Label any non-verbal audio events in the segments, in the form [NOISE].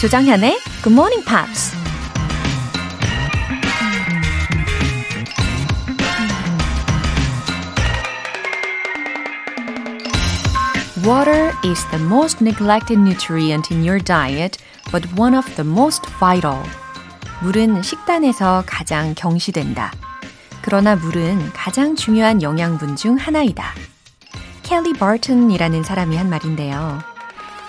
조정현의 Good Morning Pops. Water is the most neglected nutrient in your diet, but one of the most vital. 물은 식단에서 가장 경시된다. 그러나 물은 가장 중요한 영양분 중 하나이다. 켈리 바튼이라는 사람이 한 말인데요.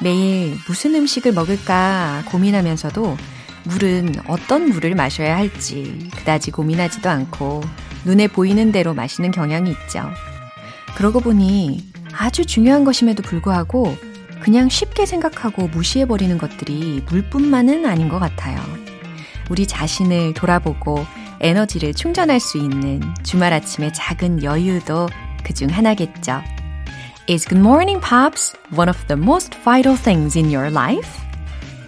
매일 무슨 음식을 먹을까 고민하면서도 물은 어떤 물을 마셔야 할지 그다지 고민하지도 않고 눈에 보이는 대로 마시는 경향이 있죠. 그러고 보니 아주 중요한 것임에도 불구하고 그냥 쉽게 생각하고 무시해버리는 것들이 물뿐만은 아닌 것 같아요. 우리 자신을 돌아보고 에너지를 충전할 수 있는 주말 아침의 작은 여유도 그중 하나겠죠. Is Good Morning Pops one of the most vital things in your life?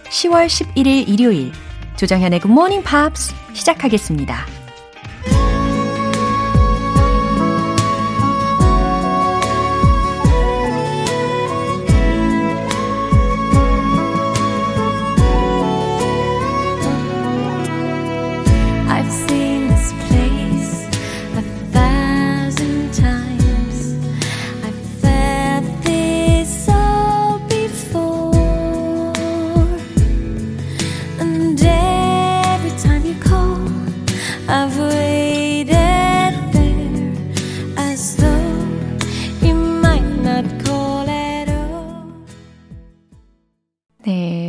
10월 11일 일요일 조정현의 Good Morning Pops 시작하겠습니다.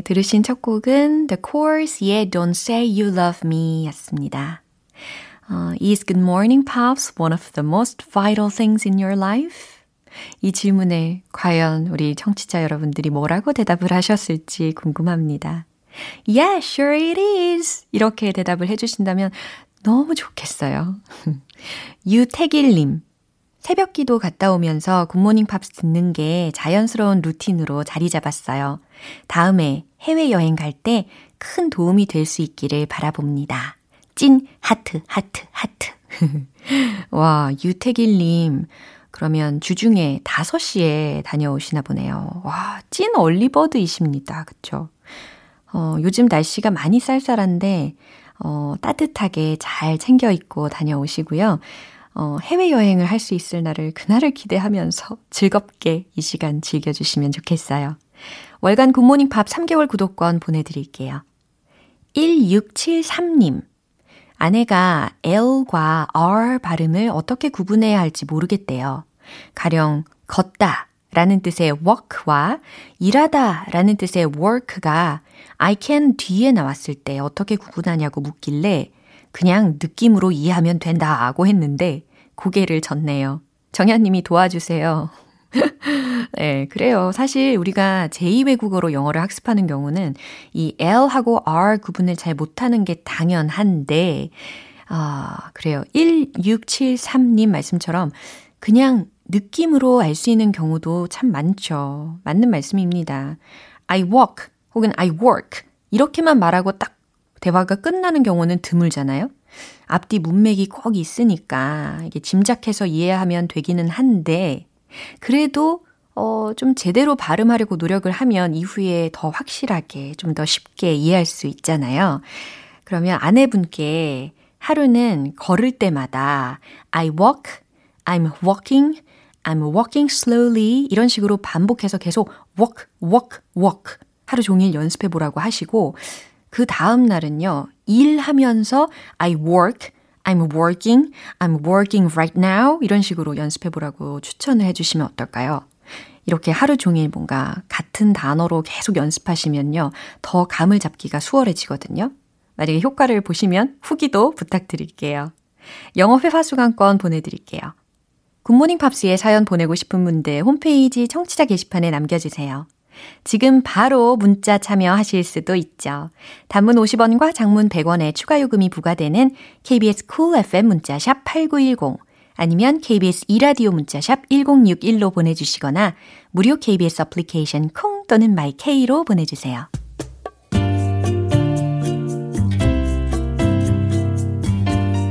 들으신 첫 곡은 The Course, Yeah, Don't Say You Love Me 였습니다. Uh, is Good Morning Pops one of the most vital things in your life? 이 질문에 과연 우리 청취자 여러분들이 뭐라고 대답을 하셨을지 궁금합니다. Yeah, sure it is. 이렇게 대답을 해주신다면 너무 좋겠어요. 유태길님. 새벽 기도 갔다 오면서 굿모닝 팝스 듣는 게 자연스러운 루틴으로 자리 잡았어요. 다음에 해외여행 갈 때 큰 도움이 될 수 있기를 바라봅니다. 찐 하트, 하트, 하트. [LAUGHS] 와, 유태길님. 그러면 주중에 5시에 다녀오시나 보네요. 와, 찐 얼리버드이십니다. 그쵸? 어, 요즘 날씨가 많이 쌀쌀한데, 어, 따뜻하게 잘 챙겨 입고 다녀오시고요. 어, 해외여행을 할 수 있을 날을, 그날을 기대하면서 즐겁게 이 시간 즐겨주시면 좋겠어요. 월간 굿모닝 팝 3개월 구독권 보내드릴게요. 1673님. 아내가 L과 R 발음을 어떻게 구분해야 할지 모르겠대요. 가령, 걷다 라는 뜻의 walk와 일하다 라는 뜻의 work가 I can 뒤에 나왔을 때 어떻게 구분하냐고 묻길래 그냥 느낌으로 이해하면 된다고 했는데 고개를 젓네요. 정현님이 도와주세요. [LAUGHS] 네, 그래요. 사실 우리가 제2외국어로 영어를 학습하는 경우는 이 L하고 R 구분을 잘 못하는 게 당연한데, 아, 그래요. 1673님 말씀처럼 그냥 느낌으로 알 수 있는 경우도 참 많죠. 맞는 말씀입니다. I walk 혹은 I work 이렇게만 말하고 딱 대화가 끝나는 경우는 드물잖아요. 앞뒤 문맥이 꼭 있으니까 이게 짐작해서 이해하면 되기는 한데 그래도 어, 좀 제대로 발음하려고 노력을 하면 이후에 더 확실하게 좀 더 쉽게 이해할 수 있잖아요. 그러면 아내분께 하루는 걸을 때마다 I walk, I'm walking, I'm walking slowly 이런 식으로 반복해서 계속 walk, walk, walk 하루 종일 연습해 보라고 하시고 그 다음 날은요. 일하면서 I work, I'm working, I'm working right now 이런 식으로 연습해 보라고 추천을 해 주시면 어떨까요? 이렇게 하루 종일 뭔가 같은 단어로 계속 연습하시면요. 더 감을 잡기가 수월해지거든요. 만약에 효과를 보시면 후기도 부탁드릴게요. 영어 회화 수강권 보내드릴게요. 굿모닝 팝스에 사연 보내고 싶은 분들 홈페이지 청취자 게시판에 남겨주세요. 지금 바로 문자 참여하실 수도 있죠. 단문 50원과 장문 100원의 추가 요금이 부과되는 KBS cool FM 문자샵 8910 아니면 KBS 2라디오 문자샵 1061로 보내주시거나 무료 KBS 어플리케이션 콩 또는 my K로 보내주세요.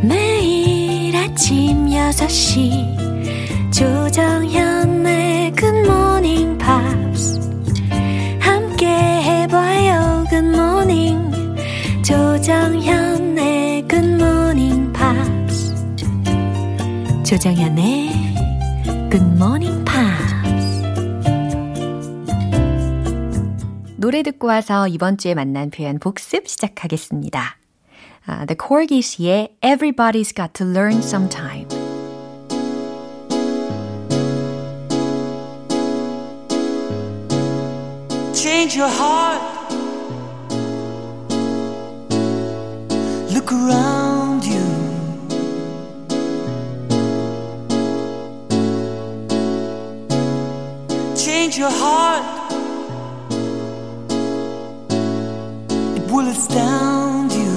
매일 아침 6시 조정현의 굿모닝 팝스 Good Morning 조정현의 Good Morning Pops 조정현의 Good Morning Pops 노래 듣고 와서 이번 주에 만난 표현 복습 시작하겠습니다. Uh, the Corgis의 Everybody's Got to Learn Sometime Change your heart around you. Change your heart. It will astound you.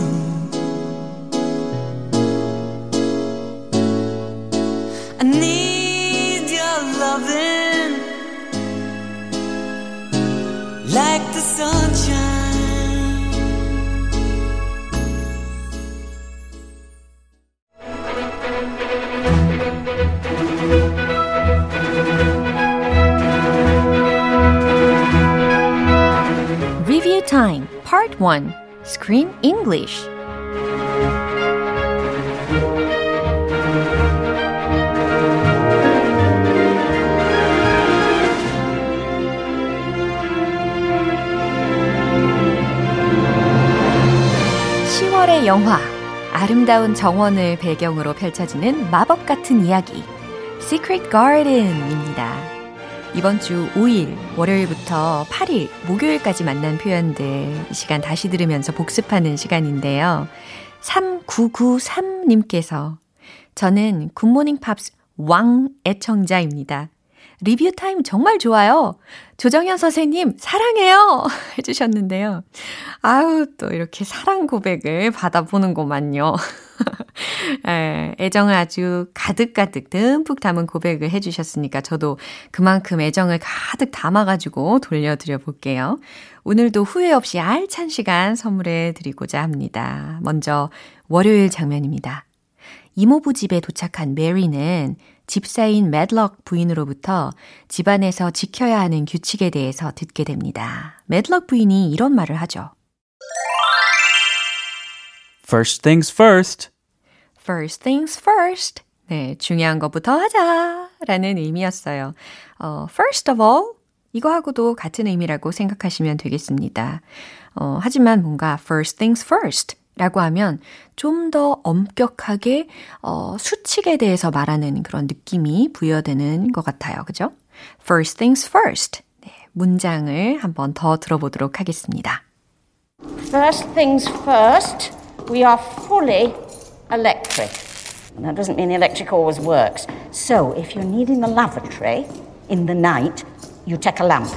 I need your loving Time Part 1 Screen English 10월의 영화 아름다운 정원을 배경으로 펼쳐지는 마법 같은 이야기 Secret Garden입니다. 이번 주 5일, 월요일부터 8일, 목요일까지 만난 표현들 이 시간 다시 들으면서 복습하는 시간인데요. 3993님께서 저는 굿모닝 팝스 왕 애청자입니다. 리뷰 타임 정말 좋아요. 조정현 선생님, 사랑해요! [LAUGHS] 해주셨는데요. 아우, 또 이렇게 사랑 고백을 받아보는구만요. 에, [LAUGHS] 애정을 아주 가득가득 듬뿍 담은 고백을 해주셨으니까 저도 그만큼 애정을 가득 담아가지고 돌려드려 볼게요. 오늘도 후회 없이 알찬 시간 선물해 드리고자 합니다. 먼저 월요일 장면입니다. 이모부 집에 도착한 메리는 집사인 매드럭 부인으로부터 집안에서 지켜야 하는 규칙에 대해서 듣게 됩니다. 매드럭 부인이 이런 말을 하죠. First things first. First things first. 네, 중요한 것부터 하자. 라는 의미였어요. 어, first of all. 이거하고도 같은 의미라고 생각하시면 되겠습니다. 어, 하지만 뭔가 first things first. 라고 하면 좀 더 엄격하게 어, 수칙에 대해서 말하는 그런 느낌이 부여되는 것 같아요. 그죠? First things first. 네, 문장을 한번 더 들어보도록 하겠습니다. First things first, we are fully electric. That doesn't mean the electric always works. So if you're needing the lavatory in the night, you take a lamp.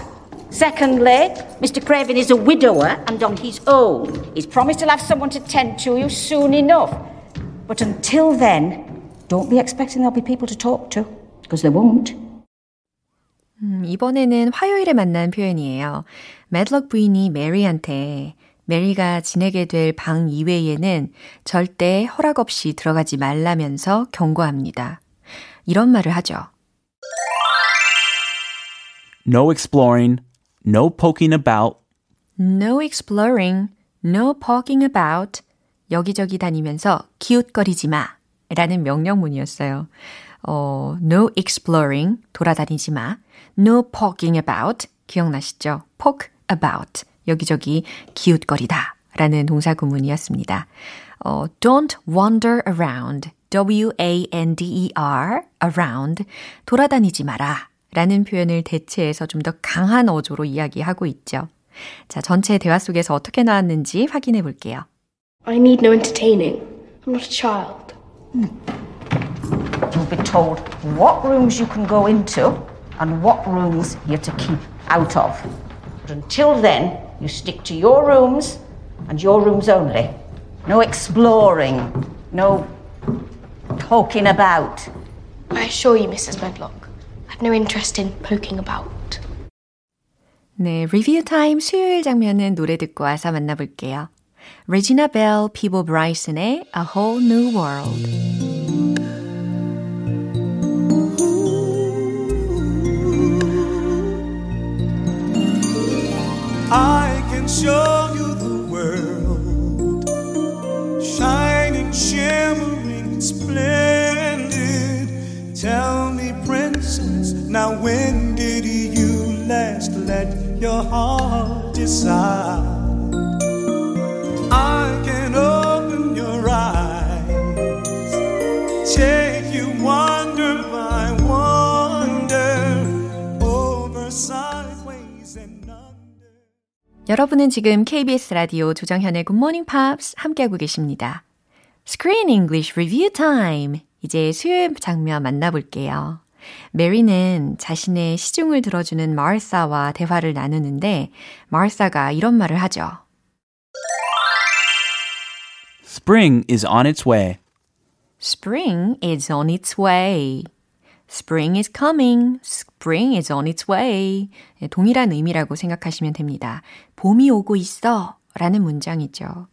Secondly, Mr. Craven is a widower and on his own. He's promised he'll have someone to tend to you soon enough. But until then, don't be expecting there'll be people to talk to, because there won't. 음, 이번에는 화요일에 만난 표현이에요. 매드럭 부인이 메리한테 메리가 지내게 될 방 이외에는 절대 허락 없이 들어가지 말라면서 경고합니다. 이런 말을 하죠. No exploring, no poking about. No exploring, no poking about. 여기저기 다니면서 기웃거리지 마. 라는 명령문이었어요. 어, no exploring, 돌아다니지 마. No poking about, 기억나시죠? poke about, 여기저기 기웃거리다. 라는 동사 구문이었습니다. 어, don't wander around, W-A-N-D-E-R, around, 돌아다니지 마라. 라는 표현을 대체해서 좀 더 강한 어조로 이야기하고 있죠. 자, 전체 대화 속에서 어떻게 나왔는지 확인해 볼게요. I need no entertaining. I'm not a child. You'll be told what rooms you can go into and what rooms you're to keep out of. But until then, you stick to your rooms and your rooms only. No exploring, no poking about. I assure you, Mrs. Medlock, no interest in poking about. 네, 리뷰 타임 수요일 장면은 노래 듣고 와서 만나볼게요. 레지나 벨, 피보 브라이슨의 A Whole New World. I can show you the world, shining, shimmering, splendid. when did you last let your heart decide? I can open your eyes, take you wonder by wonder over sideways and under. 여러분은 지금 KBS 라디오 조정현의 Good Morning Pops 함께하고 계십니다. Screen English Review Time. 이제 수요일 장면 만나볼게요. 메리는 자신의 시중을 들어주는 마르사와 대화를 나누는데 마르사가 이런 말을 하죠. Spring is on its way. Spring is on its way. Spring is coming. Spring is on its way. 예, 동일한 의미라고 생각하시면 됩니다. 봄이 오고 있어. 라는 문장이죠.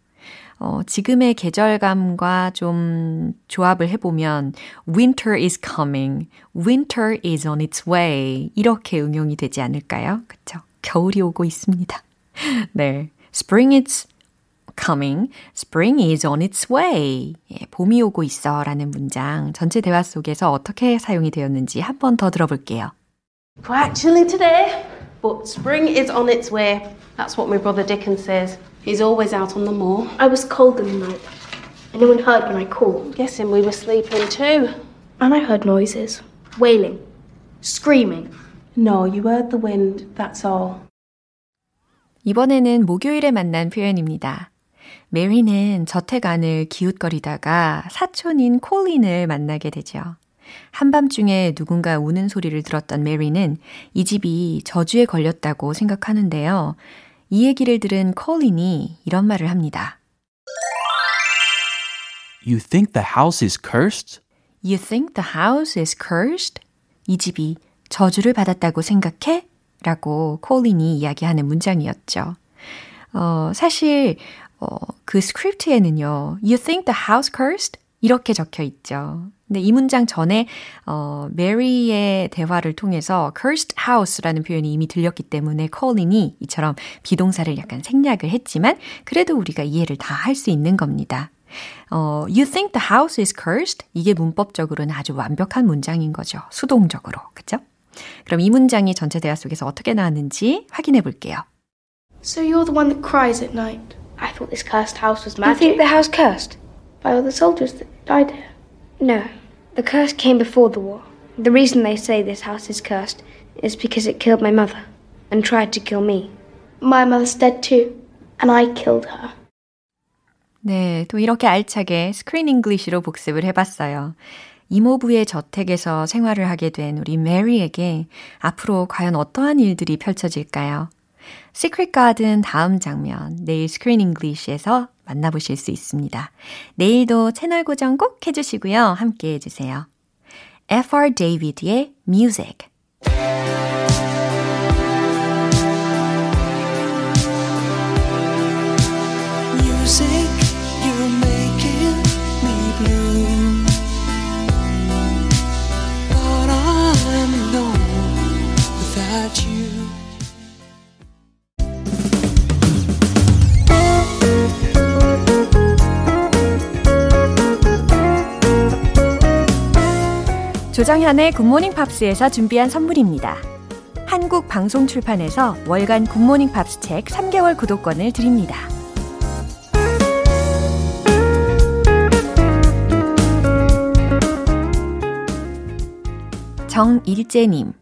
어, 지금의 계절감과 좀 조합을 해보면 winter is coming, winter is on its way 이렇게 응용이 되지 않을까요? 그쵸? 겨울이 오고 있습니다. 네, spring is coming, spring is on its way. 예, 봄이 오고 있어 라는 문장 전체 대화 속에서 어떻게 사용이 되었는지 한 번 더 들어볼게요. Quite chilly today, but spring is on its way. That's what my brother Dickon says. He's always out on the moor. I was cold in the night. Anyone heard when I called? Guessing we were sleeping too. And I heard noises. Wailing. Screaming. No, you heard the wind, that's all. 이번에는 목요일에 만난 표현입니다. 메리는 저택 안을 기웃거리다가 사촌인 콜린을 만나게 되죠. 한밤중에 누군가 우는 소리를 들었던 메리는 이 집이 저주에 걸렸다고 생각하는데요. 이 얘기를 들은 콜린이 이런 말을 합니다. You think the house is cursed? You think the house is cursed? 이 집이 저주를 받았다고 생각해? 라고 콜린이 이야기하는 문장이었죠. 어, 사실, 어, 그 스크립트에는요, You think the house cursed? 이렇게 적혀 있죠. 근데 이 문장 전에, 어, 메리의 대화를 통해서 cursed house라는 표현이 이미 들렸기 때문에 콜린이 이처럼 비동사를 약간 생략을 했지만, 그래도 우리가 이해를 다 할 수 있는 겁니다. 어, you think the house is cursed? 이게 문법적으로는 아주 완벽한 문장인 거죠. 수동적으로. 그죠? 그럼 이 문장이 전체 대화 속에서 어떻게 나왔는지 확인해 볼게요. So you're the one that cries at night. I thought this cursed house was You magic. think the house cursed? By all the soldiers that died here? No, the curse came before the war. The reason they say this house is cursed is because it killed my mother and tried to kill me. My mother's dead too. And I killed her. 네, 또 이렇게 알차게 스크린 잉글리시로 복습을 해봤어요. 이모부의 저택에서 생활을 하게 된 우리 메리에게 앞으로 과연 어떠한 일들이 펼쳐질까요? 시크릿 가든 다음 장면 내일 스크린 잉글리시에서 만나보실 수 있습니다. 내일도 채널 고정 꼭 해주시고요. 함께 해주세요. F.R. Music Music, 조정현의 굿모닝 팝스에서 준비한 선물입니다. 한국 방송 출판에서 월간 굿모닝 팝스 책 3개월 구독권을 드립니다. 정일재님.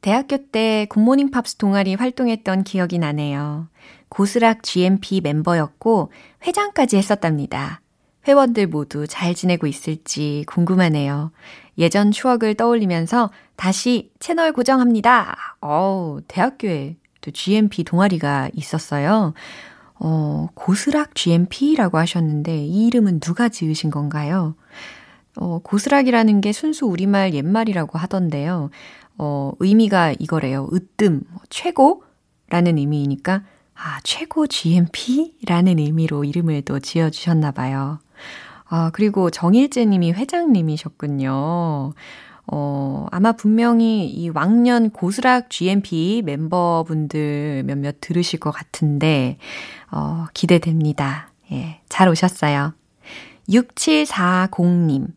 대학교 때 굿모닝 팝스 동아리 활동했던 기억이 나네요. 고스락 GMP 멤버였고 회장까지 했었답니다. 회원들 모두 잘 지내고 있을지 궁금하네요. 예전 추억을 떠올리면서 다시 채널 고정합니다. 어우, 대학교에 또 GMP 동아리가 있었어요. 어, 고스락 GMP라고 하셨는데 이 이름은 누가 지으신 건가요? 어, 고스락이라는 게 순수 우리말 옛말이라고 하던데요. 어, 의미가 이거래요. 으뜸, 뭐 최고라는 의미이니까 아, 최고 GMP라는 의미로 이름을 또 지어 주셨나 봐요. 아, 그리고 정일재 님이 회장님이셨군요. 어, 아마 분명히 이 왕년 고스락 GMP 멤버분들 몇몇 들으실 것 같은데, 어, 기대됩니다. 예, 잘 오셨어요. 6740님.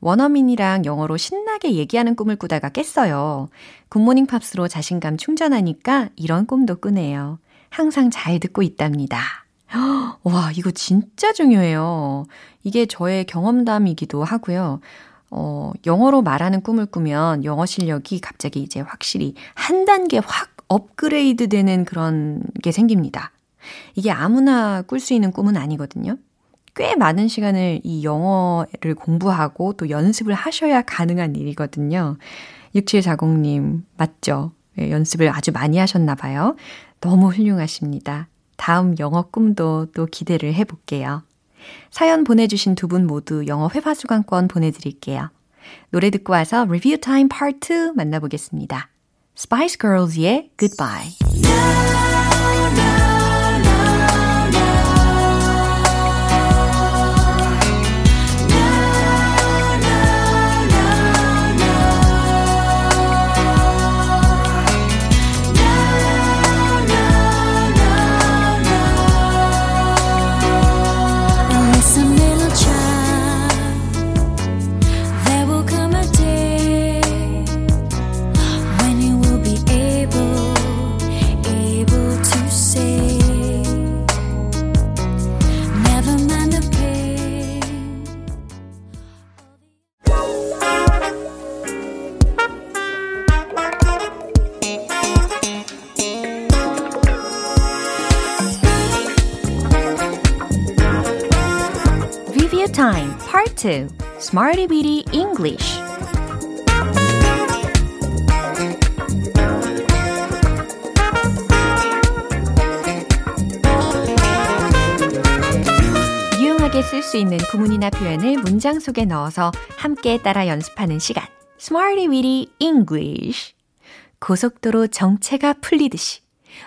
원어민이랑 영어로 신나게 얘기하는 꿈을 꾸다가 깼어요. 굿모닝 팝스로 자신감 충전하니까 이런 꿈도 꾸네요. 항상 잘 듣고 있답니다. [GASPS] 와, 이거 진짜 중요해요. 이게 저의 경험담이기도 하고요. 어, 영어로 말하는 꿈을 꾸면 영어 실력이 갑자기 이제 확실히 한 단계 확 업그레이드 되는 그런 게 생깁니다. 이게 아무나 꿀 수 있는 꿈은 아니거든요. 꽤 많은 시간을 이 영어를 공부하고 또 연습을 하셔야 가능한 일이거든요. 6740님, 맞죠? 예, 연습을 아주 많이 하셨나 봐요. 너무 훌륭하십니다. 다음 영어 꿈도 또 기대를 해볼게요. 사연 보내주신 두 분 모두 영어 회화 수강권 보내드릴게요. 노래 듣고 와서 리뷰 타임 파트 2 만나보겠습니다. Spice Girls의 Goodbye. Time Part 2 Smarty Weedy English. 유용하게 쓸 수 있는 구문이나 표현을 문장 속에 넣어서 함께 따라 연습하는 시간. Smarty Weedy English. 고속도로 정체가 풀리듯이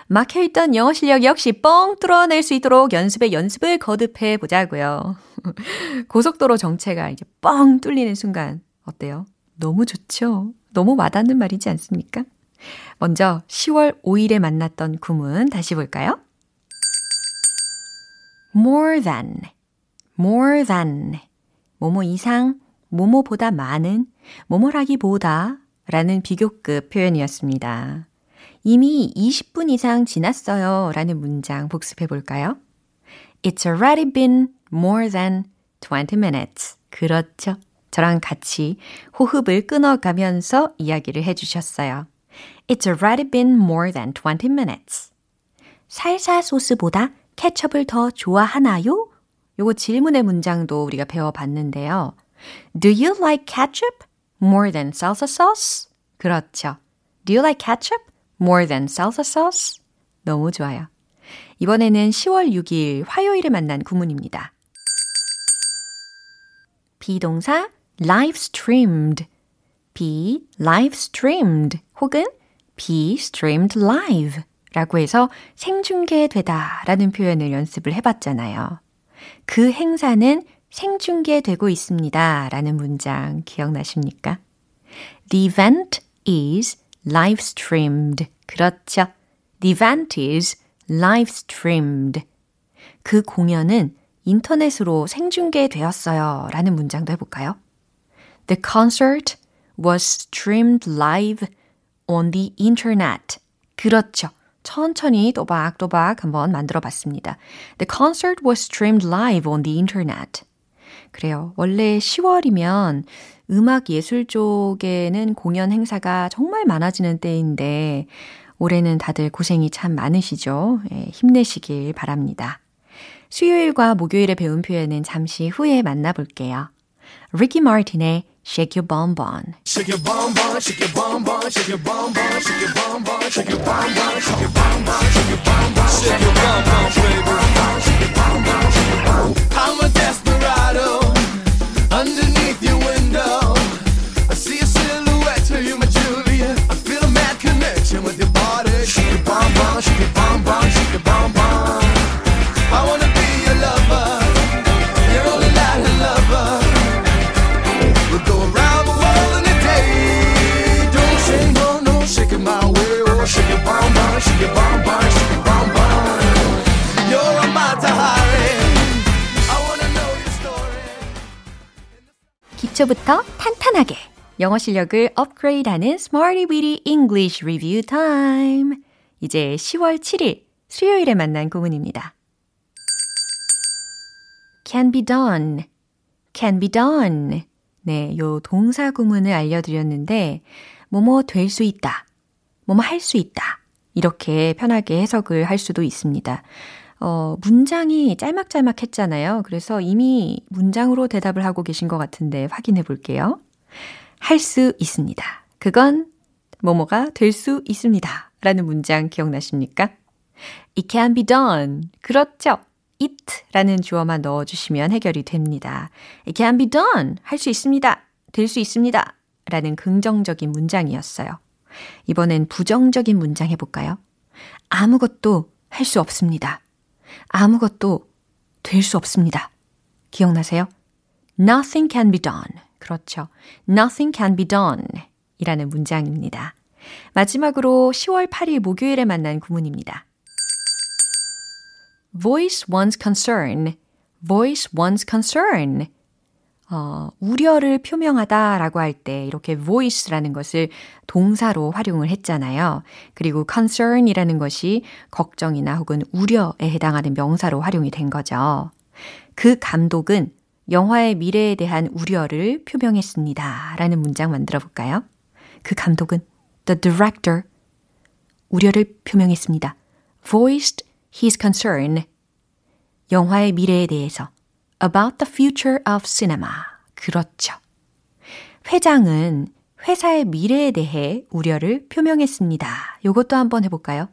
막혀있던 영어 실력 역시 뻥 뚫어낼 수 있도록 연습에 연습을 거듭해 보자고요. [LAUGHS] 고속도로 정체가 이제 뻥 뚫리는 순간 어때요? 너무 좋죠? 너무 와닿는 말이지 않습니까? 먼저 10월 5일에 만났던 구문 다시 볼까요? more than, more than, 뭐뭐 이상, 뭐뭐보다 많은, 뭐뭐라기보다 라는 비교급 표현이었습니다. 이미 20분 이상 지났어요 라는 문장 복습해 볼까요? It's already been more than 20 minutes. 그렇죠. 저랑 같이 호흡을 끊어가면서 이야기를 해주셨어요. It's already been more than 20 minutes. 살사 소스보다 케첩을 더 좋아하나요? 요거 질문의 문장도 우리가 배워봤는데요. Do you like ketchup more than salsa sauce? 그렇죠. Do you like ketchup more than salsa sauce? 너무 좋아요. 이번에는 10월 6일 화요일에 만난 구문입니다. 비동사 live streamed, be live streamed 혹은 be streamed live 라고 해서 생중계되다 라는 표현을 연습을 해봤잖아요. 그 행사는 생중계되고 있습니다 라는 문장 기억나십니까? The event is live streamed. 그렇죠. The event is live streamed. 그 공연은 인터넷으로 생중계되었어요 라는 문장도 해볼까요? The concert was streamed live on the internet. 그렇죠. 천천히 또박또박 한번 만들어 봤습니다. The concert was streamed live on the internet. 그래요. 원래 10월이면 음악 예술 쪽에는 공연 행사가 정말 많아지는 때인데 올해는 다들 고생이 참 많으시죠. 예, 힘내시길 바랍니다. 수요일과 목요일에 배운 표현은 잠시 후에 만나볼게요. 리키 마틴의 Shake Your Bum. Shake your bum, shake your bum, shake your bum, shake your bum, shake your bum, shake your bum, shake your bum bum, shake your bum bum, baby. I'm a desperado underneath your window. I see a silhouette, you my Julia. I feel a mad connection with your body. Shake your bum, shake your bum 기초부터 탄탄하게 영어 실력을 업그레이드하는 Smarty Weedy English Review Time. 이제 10월 7일 수요일에 만난 구문입니다. can be done, can be done. 네, 요 동사 구문을 알려드렸는데, 뭐뭐 될 수 있다, 뭐뭐 할 수 있다. 이렇게 편하게 해석을 할 수도 있습니다. 어, 문장이 짤막짤막했잖아요. 그래서 이미 문장으로 대답을 하고 계신 것 같은데 확인해 볼게요. 할 수 있습니다. 그건 뭐뭐가 될 수 있습니다. 라는 문장 기억나십니까? It can be done. 그렇죠. it 라는 주어만 넣어주시면 해결이 됩니다. It can be done. 할 수 있습니다. 될 수 있습니다. 라는 긍정적인 문장이었어요. 이번엔 부정적인 문장 해볼까요? 아무것도 할 수 없습니다. 아무것도 될 수 없습니다. 기억나세요? Nothing can be done. 그렇죠. Nothing can be done. 이라는 문장입니다. 마지막으로 10월 8일 목요일에 만난 구문입니다. voice one's concern. voice one's concern. 어, 우려를 표명하다라고 할 때 이렇게 voice라는 것을 동사로 활용을 했잖아요. 그리고 concern이라는 것이 걱정이나 혹은 우려에 해당하는 명사로 활용이 된 거죠. 그 감독은 영화의 미래에 대한 우려를 표명했습니다. 라는 문장 만들어 볼까요? 그 감독은 the director 우려를 표명했습니다. voiced his concern 영화의 미래에 대해서 about the future of cinema. 그렇죠. 회장은 회사의 미래에 대해 우려를 표명했습니다. 이것도 한번 해볼까요?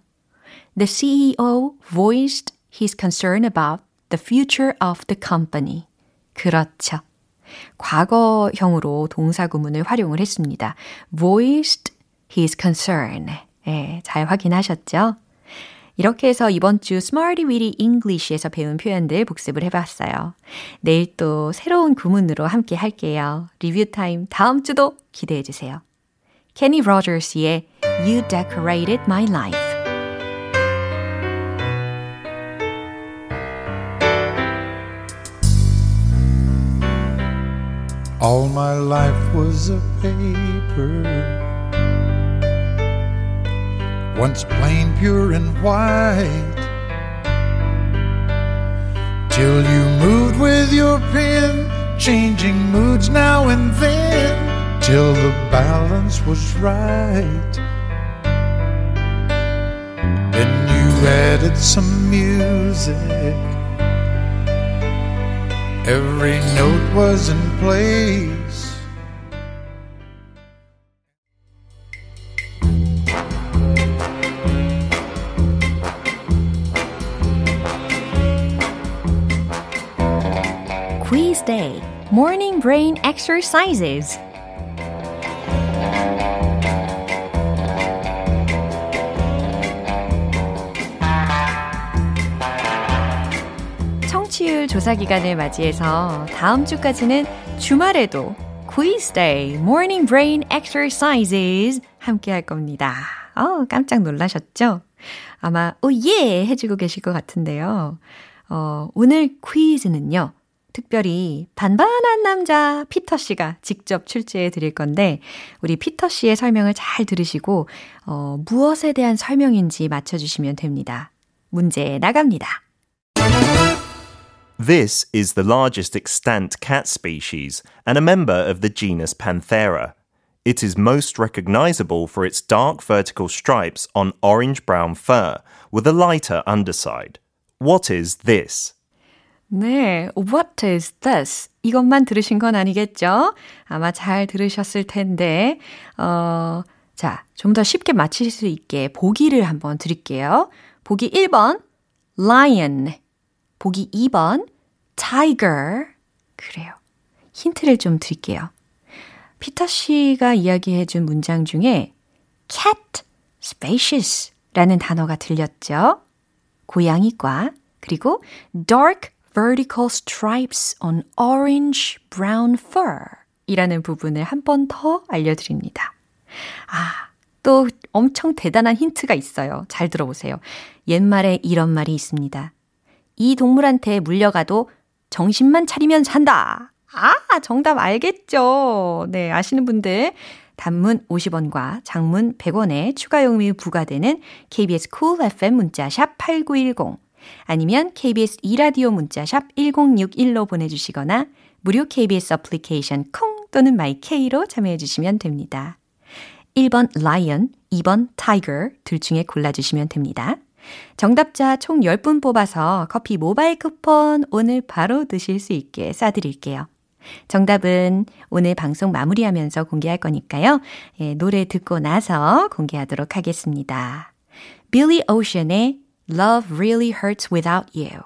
The CEO voiced his concern about the future of the company. 그렇죠. 과거형으로 동사 구문을 활용을 했습니다. voiced his concern. 예, 잘 확인하셨죠? 이렇게 해서 이번 주 Smarty Weedy English에서 배운 표현들 복습을 해봤어요. 내일 또 새로운 구문으로 함께 할게요. 리뷰 타임 다음 주도 기대해 주세요. Kenny Rogers의 You Decorated My Life All my life was a paper, once plain, pure, and white. Till you moved with your pen, changing moods now and then, till the balance was right. Then you added some music. Every note was in place. Morning Brain Exercises 청취율 조사 기간을 맞이해서 다음 주까지는 주말에도 Quiz Day Morning Brain Exercises 함께 할 겁니다. 어, 깜짝 놀라셨죠? 아마 오예 해주고 계실 것 같은데요. 어, 오늘 퀴즈는요. 특별히 반반한 남자 피터 씨가 직접 출제해 드릴 건데 우리 피터 씨의 설명을 잘 들으시고 어, 무엇에 대한 설명인지 맞춰 주시면 됩니다. 문제 나갑니다. This is the largest extant cat species and a member of the genus Panthera. It is most recognizable for its dark vertical stripes on orange brown fur with a lighter underside. What is this? 네, what is this? 이것만 들으신 건 아니겠죠? 아마 잘 들으셨을 텐데, 어, 자, 좀 더 쉽게 맞힐 수 있게 보기를 한번 드릴게요. 보기 1번, lion. 보기 2번, tiger. 그래요. 힌트를 좀 드릴게요. 피터 씨가 이야기해 준 문장 중에 cat, spacious 라는 단어가 들렸죠? 고양이과, 그리고 dark vertical stripes on orange brown fur 이라는 부분을 한 번 더 알려드립니다. 아, 또 엄청 대단한 힌트가 있어요. 잘 들어보세요. 옛말에 이런 말이 있습니다. 이 동물한테 물려가도 정신만 차리면 산다. 아, 정답 알겠죠? 네, 아시는 분들. 단문 50원과 장문 100원의 추가 요금이 부과되는 KBS 쿨 cool FM 문자샵 8910 아니면 KBS 이라디오 문자샵 1061로 보내주시거나 무료 KBS 어플리케이션 콩 또는 my K로 참여해 주시면 됩니다. 1번 lion, 2번 tiger 둘 중에 골라주시면 됩니다. 정답자 총 10분 뽑아서 커피 모바일 쿠폰 오늘 바로 드실 수 있게 싸드릴게요. 정답은 오늘 방송 마무리하면서 공개할 거니까요. 예, 노래 듣고 나서 공개하도록 하겠습니다. Billy Ocean의 Love Really Hurts Without You.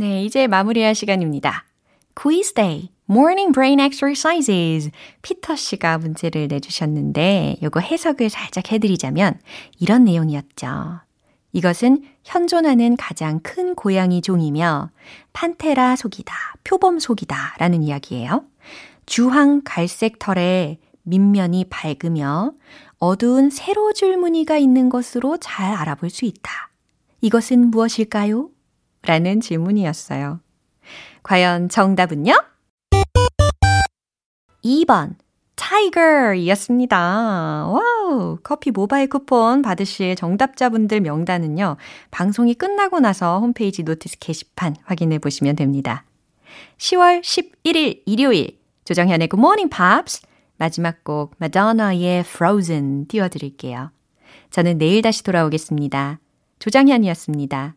네, 이제 마무리할 시간입니다. Quiz Day, Morning Brain Exercises. 피터 씨가 문제를 내주셨는데, 요거 해석을 살짝 해드리자면, 이런 내용이었죠. 이것은 현존하는 가장 큰 고양이 종이며, 판테라 속이다, 표범 속이다 라는 이야기예요. 주황 갈색 털에 밑면이 밝으며, 어두운 세로 줄 무늬가 있는 것으로 잘 알아볼 수 있다. 이것은 무엇일까요? 라는 질문이었어요. 과연 정답은요? 2번, tiger 이었습니다. 와우! 커피 모바일 쿠폰 받으실 정답자분들 명단은요, 방송이 끝나고 나서 홈페이지 notice 게시판 확인해 보시면 됩니다. 10월 11일 일요일, 조정현의 Good Morning Pops, 마지막 곡, Madonna의 Frozen 띄워드릴게요. 저는 내일 다시 돌아오겠습니다. 조정현이었습니다.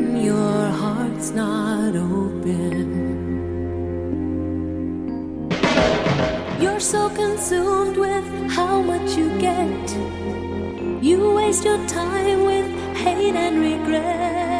your heart's not open. You're so consumed with how much you get. You waste your time with hate and regret.